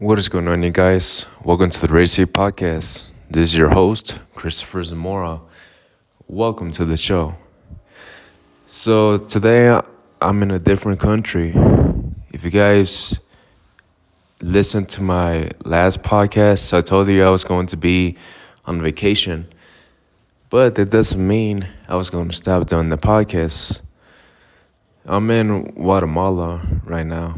What is going on, you guys? Welcome to the Racy Podcast. This is your host, Cristopher Zamora. Welcome to the show. So, today I'm in a different country. If you guys listened to my last podcast, I told you I was going to be on vacation. But that doesn't mean I was going to stop doing the podcast. I'm in Guatemala right now.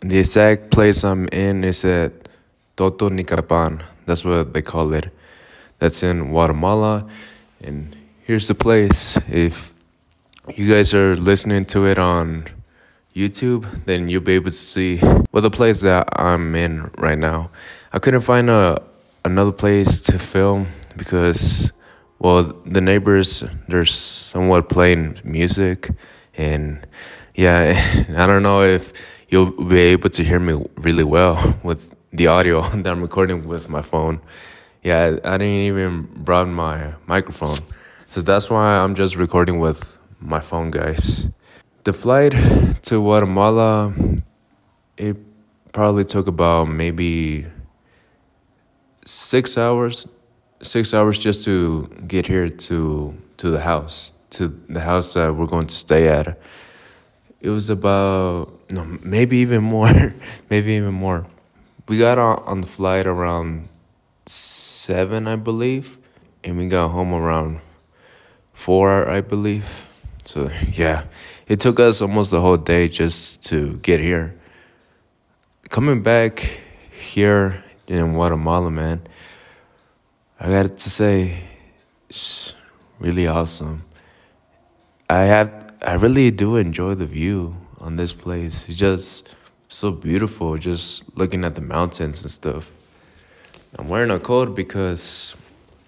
The exact place I'm in is at Totonicapán. That's what they call it. That's in Guatemala. And here's the place. If you guys are listening to it on YouTube, then you'll be able to see well the place that I'm in right now. I couldn't find a another place to film because well the neighbors they're somewhat playing music and yeah I don't know if you'll be able to hear me really well with the audio that I'm recording with my phone. Yeah, I didn't even brought my microphone. So that's why I'm just recording with my phone, guys. The flight to Guatemala it probably took about maybe 6 hours 6 hours just to get here to to the house, to the house that we're going to stay at. It was about no, maybe even more, maybe even more. We got on, on the flight around seven, I believe, and we got home around four, I believe. So yeah, it took us almost the whole day just to get here. Coming back here in Guatemala, man, I got to say, it's really awesome. I have, I really do enjoy the view on this place. It's just so beautiful, just looking at the mountains and stuff. I'm wearing a coat because,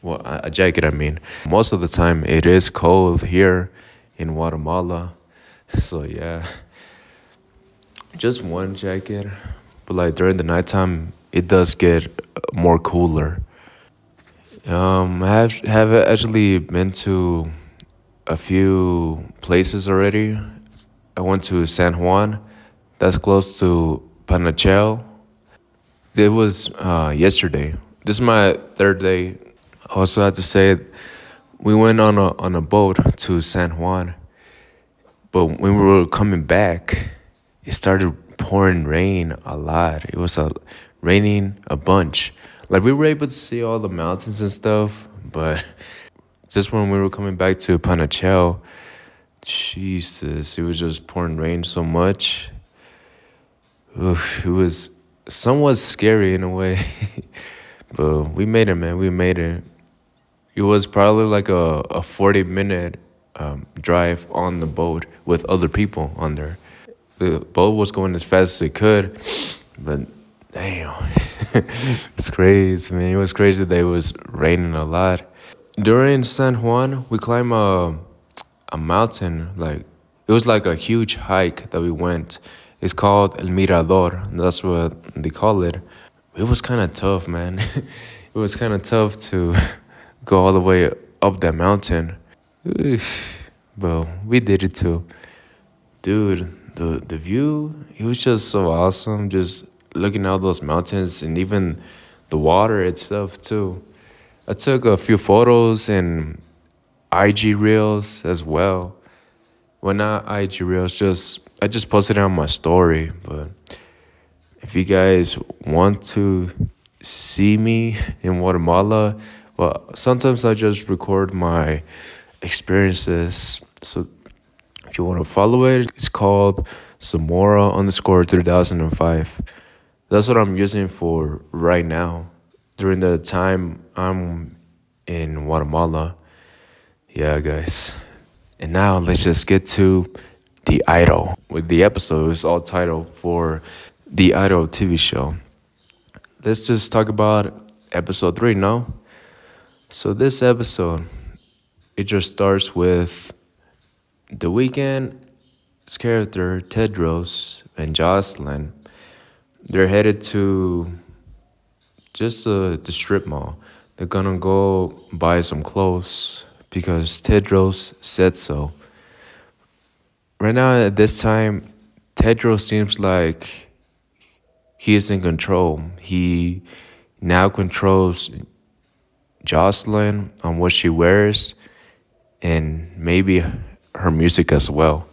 well, a jacket, I mean. Most of the time, it is cold here in Guatemala. So, yeah, just one jacket. But, like, during the nighttime, it does get more cooler. Um, I have, have actually been to a few places already I went to San Juan. That's close to Panajachel. It was uh, yesterday. This is my third day. I also had to say we went on a on a boat to San Juan, but when we were coming back, it started pouring rain a lot. It was a raining a bunch. Like we were able to see all the mountains and stuff, but just when we were coming back to Panajachel, Jesus, it was just pouring rain so much. Oof, it was somewhat scary in a way, but we made it, man. We made it. It was probably like a, a 40 minute um, drive on the boat with other people on there. The boat was going as fast as it could, but damn, it's crazy, man. It was crazy that it was raining a lot. During San Juan, we climbed a a mountain like it was like a huge hike that we went. It's called El Mirador. That's what they call it. It was kind of tough, man. it was kind of tough to go all the way up that mountain. But we did it too. Dude, the the view, it was just so awesome just looking at those mountains and even the water itself too. I took a few photos and IG reels as well. Well, not IG reels, just I just posted it on my story. But if you guys want to see me in Guatemala, well, sometimes I just record my experiences. So if you want to follow it, it's called Zamora underscore 3005. That's what I'm using for right now. During the time I'm in Guatemala. Yeah, guys. And now let's just get to The Idol. With the episode is all titled for The Idol TV show. Let's just talk about episode 3 now. So this episode it just starts with the Weeknd's character Tedros and Jocelyn. They're headed to just uh, the strip mall. They're gonna go buy some clothes because Tedros said so. Right now, at this time, Tedros seems like he is in control. He now controls Jocelyn on what she wears and maybe her music as well.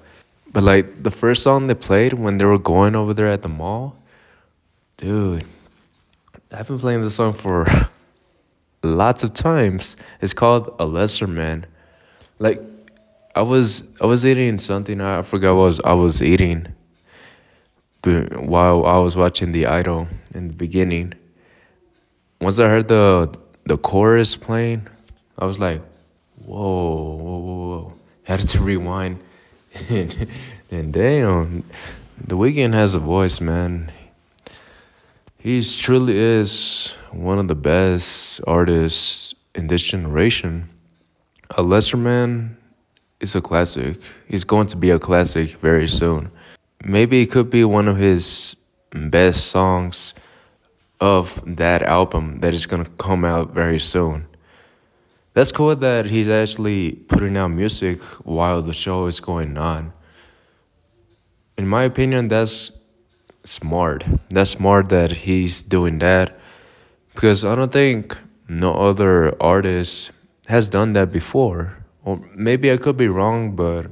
But like the first song they played when they were going over there at the mall, dude, I've been playing this song for lots of times. It's called A Lesser Man. Like I was I was eating something, I forgot what was I was eating but while I was watching The Idol in the beginning. Once I heard the the chorus playing, I was like, whoa, whoa, whoa, whoa. Had to rewind. and, and damn, The Weeknd has a voice, man. He truly is one of the best artists in this generation. A Lesser Man is a classic. He's going to be a classic very soon. Maybe it could be one of his best songs of that album that is going to come out very soon. That's cool that he's actually putting out music while the show is going on. In my opinion, that's smart. That's smart that he's doing that because I don't think no other artist has done that before. Or maybe I could be wrong, but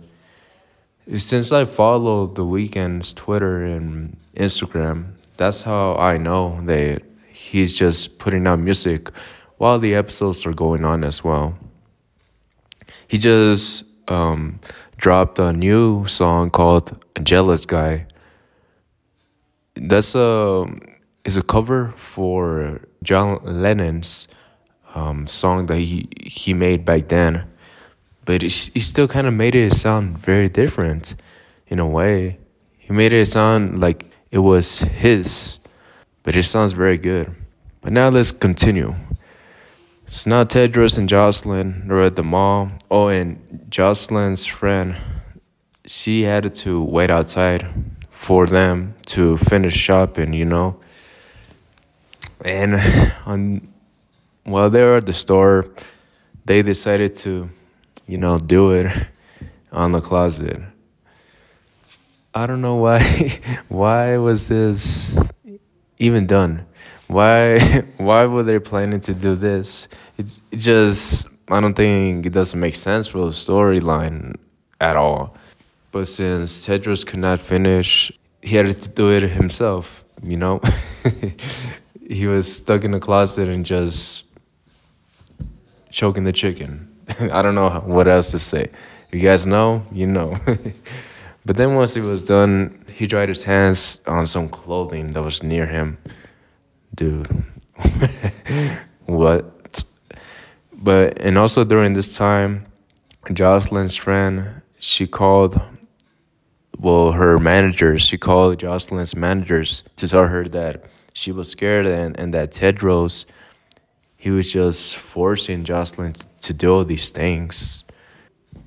since I follow The Weeknd's Twitter and Instagram, that's how I know that he's just putting out music while the episodes are going on as well. He just um, dropped a new song called "Jealous Guy." That's a is a cover for John Lennon's um, song that he he made back then, but he still kind of made it sound very different in a way. He made it sound like it was his, but it sounds very good. But now let's continue. So now Tedros and Jocelyn are at the mall. Oh, and Jocelyn's friend, she had to wait outside for them to finish shopping, you know. And on while they were at the store, they decided to, you know, do it on the closet. I don't know why why was this even done? Why why were they planning to do this? It, it just I don't think it doesn't make sense for the storyline at all. But since Tedros could not finish, he had to do it himself, you know? he was stuck in the closet and just choking the chicken. I don't know what else to say. You guys know, you know. but then once he was done, he dried his hands on some clothing that was near him dude, what? But, and also during this time, Jocelyn's friend, she called, well, her managers, she called Jocelyn's managers to tell her that she was scared and, and that Tedros, he was just forcing Jocelyn to do all these things.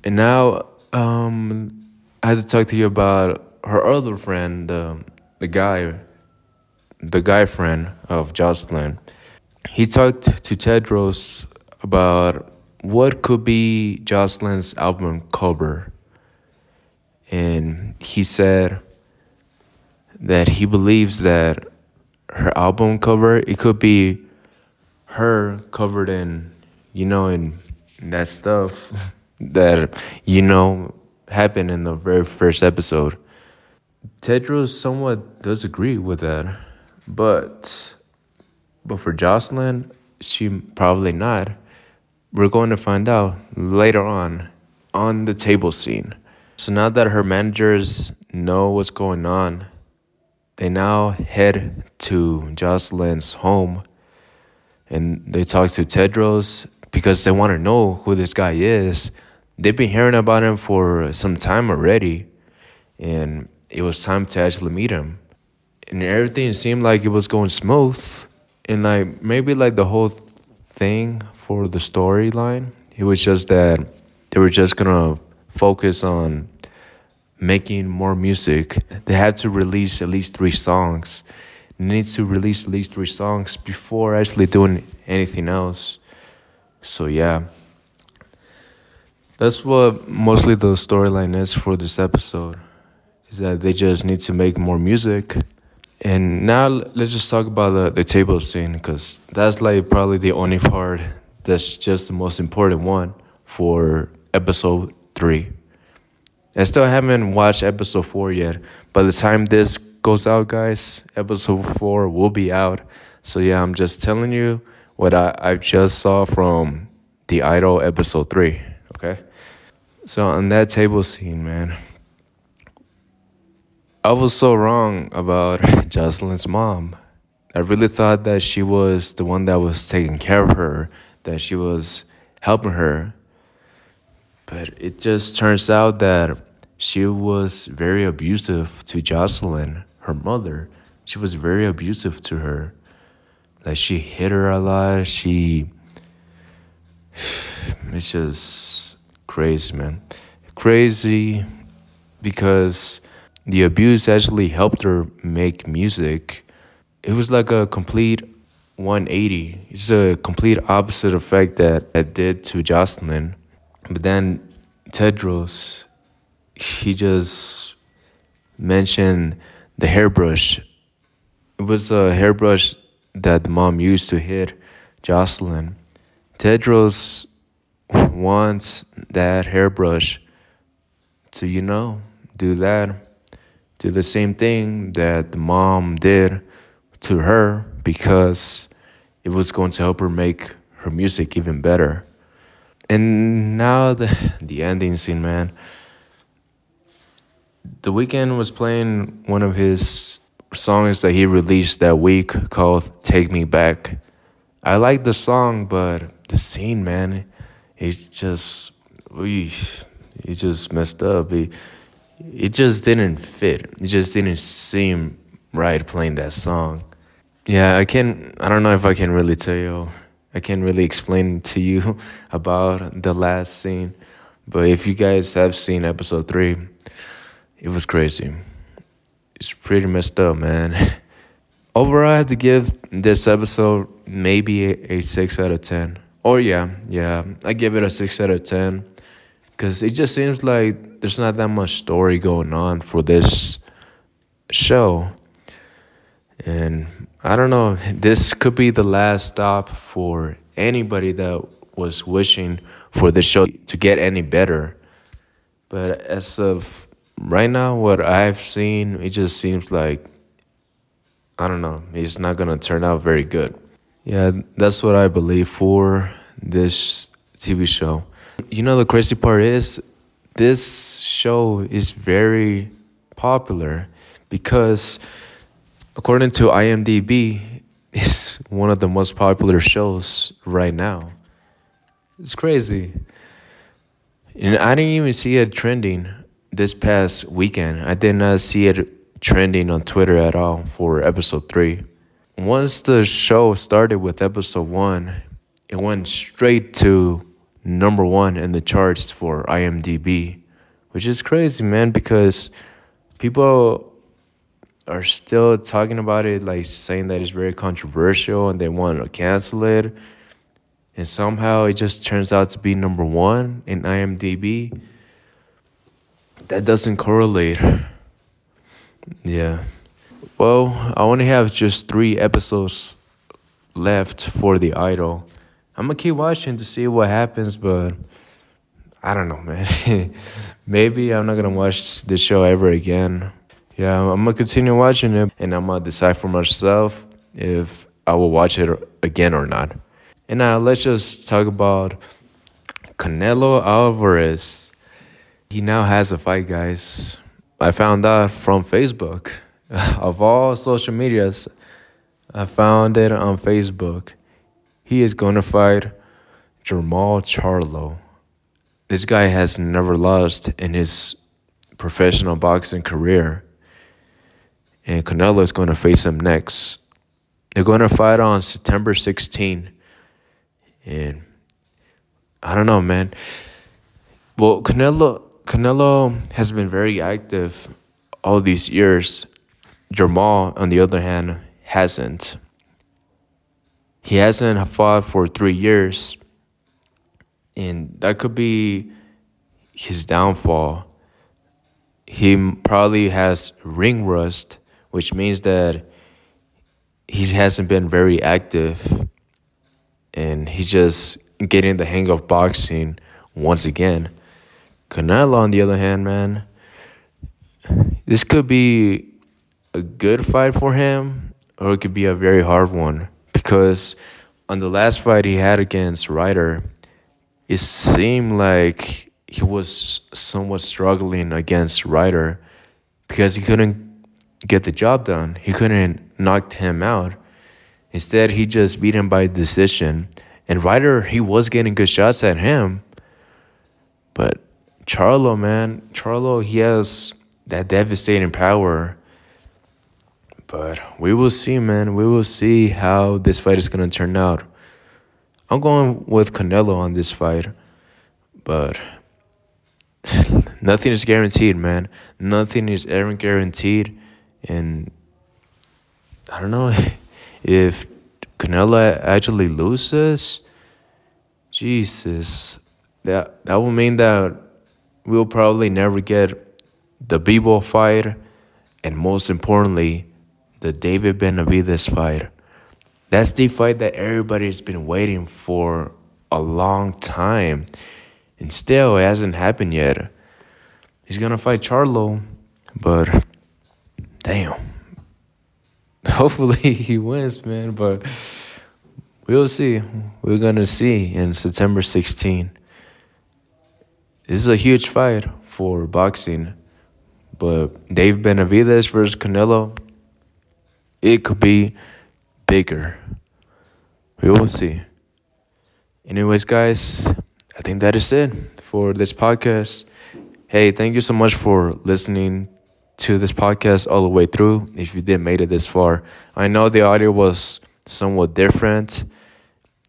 And now, um, I had to talk to you about her other friend, um, the guy the guy friend of Jocelyn, he talked to Tedros about what could be Jocelyn's album cover. And he said that he believes that her album cover it could be her covered in you know in that stuff that you know happened in the very first episode. Tedros somewhat does agree with that. But but for Jocelyn, she probably not. We're going to find out later on on the table scene. So now that her managers know what's going on, they now head to Jocelyn's home and they talk to Tedros because they want to know who this guy is. They've been hearing about him for some time already, and it was time to actually meet him and everything seemed like it was going smooth and like maybe like the whole thing for the storyline it was just that they were just gonna focus on making more music they had to release at least three songs. They need to release at least three songs before actually doing anything else. So yeah. That's what mostly the storyline is for this episode is that they just need to make more music. And now let's just talk about the, the table scene because that's like probably the only part that's just the most important one for episode three. I still haven't watched episode four yet. By the time this goes out, guys, episode four will be out. So yeah, I'm just telling you what I, I just saw from the Idol episode three. Okay. So on that table scene, man. I was so wrong about Jocelyn's mom. I really thought that she was the one that was taking care of her, that she was helping her. But it just turns out that she was very abusive to Jocelyn, her mother. She was very abusive to her. Like she hit her a lot. She. It's just crazy, man. Crazy because the abuse actually helped her make music. It was like a complete 180. It's a complete opposite effect that it did to Jocelyn. But then Tedros, he just mentioned the hairbrush. It was a hairbrush that the mom used to hit Jocelyn. Tedros wants that hairbrush to, you know, do that do the same thing that the mom did to her because it was going to help her make her music even better. And now the the ending scene, man. The Weeknd was playing one of his songs that he released that week called Take Me Back. I like the song, but the scene, man, it just we he just messed up. He, it just didn't fit. It just didn't seem right playing that song. Yeah, I can't. I don't know if I can really tell you I can't really explain to you about the last scene. But if you guys have seen episode three, it was crazy. It's pretty messed up, man. Overall, I have to give this episode maybe a, a 6 out of 10. Or yeah, yeah, I give it a 6 out of 10 because it just seems like there's not that much story going on for this show. And I don't know, this could be the last stop for anybody that was wishing for the show to get any better. But as of right now, what I've seen, it just seems like, I don't know, it's not going to turn out very good. Yeah, that's what I believe for this TV show. You know, the crazy part is this show is very popular because, according to IMDb, it's one of the most popular shows right now. It's crazy. And I didn't even see it trending this past weekend. I did not see it trending on Twitter at all for episode three. Once the show started with episode one, it went straight to number one in the charts for IMDb, which is crazy, man, because people are still talking about it, like saying that it's very controversial and they want to cancel it. And somehow it just turns out to be number one in IMDb. That doesn't correlate. Yeah. Well, I only have just three episodes left for The Idol. I'm gonna keep watching to see what happens, but I don't know, man. Maybe I'm not gonna watch this show ever again. Yeah, I'm gonna continue watching it, and I'm gonna decide for myself if I will watch it again or not. And now let's just talk about Canelo Alvarez. He now has a fight, guys. I found out from Facebook. of all social medias, I found it on Facebook. He is going to fight Jermall Charlo. This guy has never lost in his professional boxing career. And Canelo is going to face him next. They're going to fight on September 16. And I don't know, man. Well, Canelo Canelo has been very active all these years. Jermall, on the other hand, hasn't. He hasn't fought for three years, and that could be his downfall. He probably has ring rust, which means that he hasn't been very active and he's just getting the hang of boxing once again. Canelo, on the other hand, man, this could be a good fight for him, or it could be a very hard one because on the last fight he had against Ryder, it seemed like he was somewhat struggling against Ryder because he couldn't get the job done. He couldn't knock him out. Instead, he just beat him by decision. And Ryder, he was getting good shots at him. But Charlo, man, Charlo, he has that devastating power. But we will see, man. We will see how this fight is going to turn out. I'm going with Canelo on this fight. But nothing is guaranteed, man. Nothing is ever guaranteed. And I don't know if Canelo actually loses. Jesus, that that will mean that we'll probably never get the Bivol fight, and most importantly, the David Benavidez fight. That's the fight that everybody's been waiting for a long time, and still it hasn't happened yet. He's gonna fight Charlo, but damn. Hopefully he wins, man. But we'll see. We're gonna see in September 16. This is a huge fight for boxing. But Dave Benavidez versus Canelo, it could be bigger. We will see. Anyways, guys, I think that is it for this podcast. Hey, thank you so much for listening to this podcast all the way through. If you did made it this far, I know the audio was somewhat different,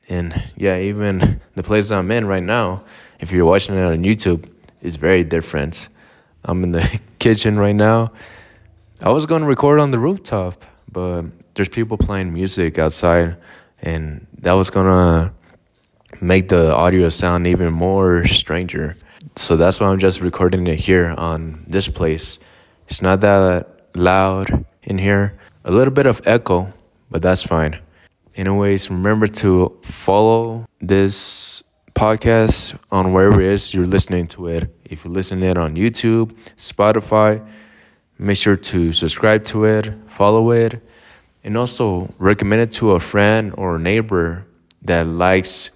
and yeah, even the place I'm in right now, if you're watching it on YouTube, is very different. I'm in the kitchen right now. I was going to record on the rooftop, but there's people playing music outside, and that was gonna make the audio sound even more stranger. So that's why I'm just recording it here on this place. It's not that loud in here. A little bit of echo, but that's fine. Anyways, remember to follow this podcast on wherever it is you're listening to it. If you're listening it on YouTube, Spotify, make sure to subscribe to it, follow it, and also recommend it to a friend or a neighbor that likes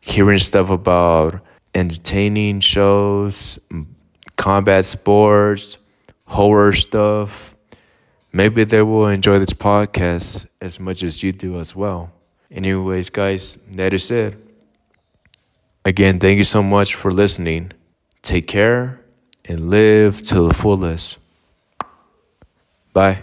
hearing stuff about entertaining shows, combat sports, horror stuff. Maybe they will enjoy this podcast as much as you do as well. Anyways, guys, that is it. Again, thank you so much for listening. Take care and live to the fullest. Bye.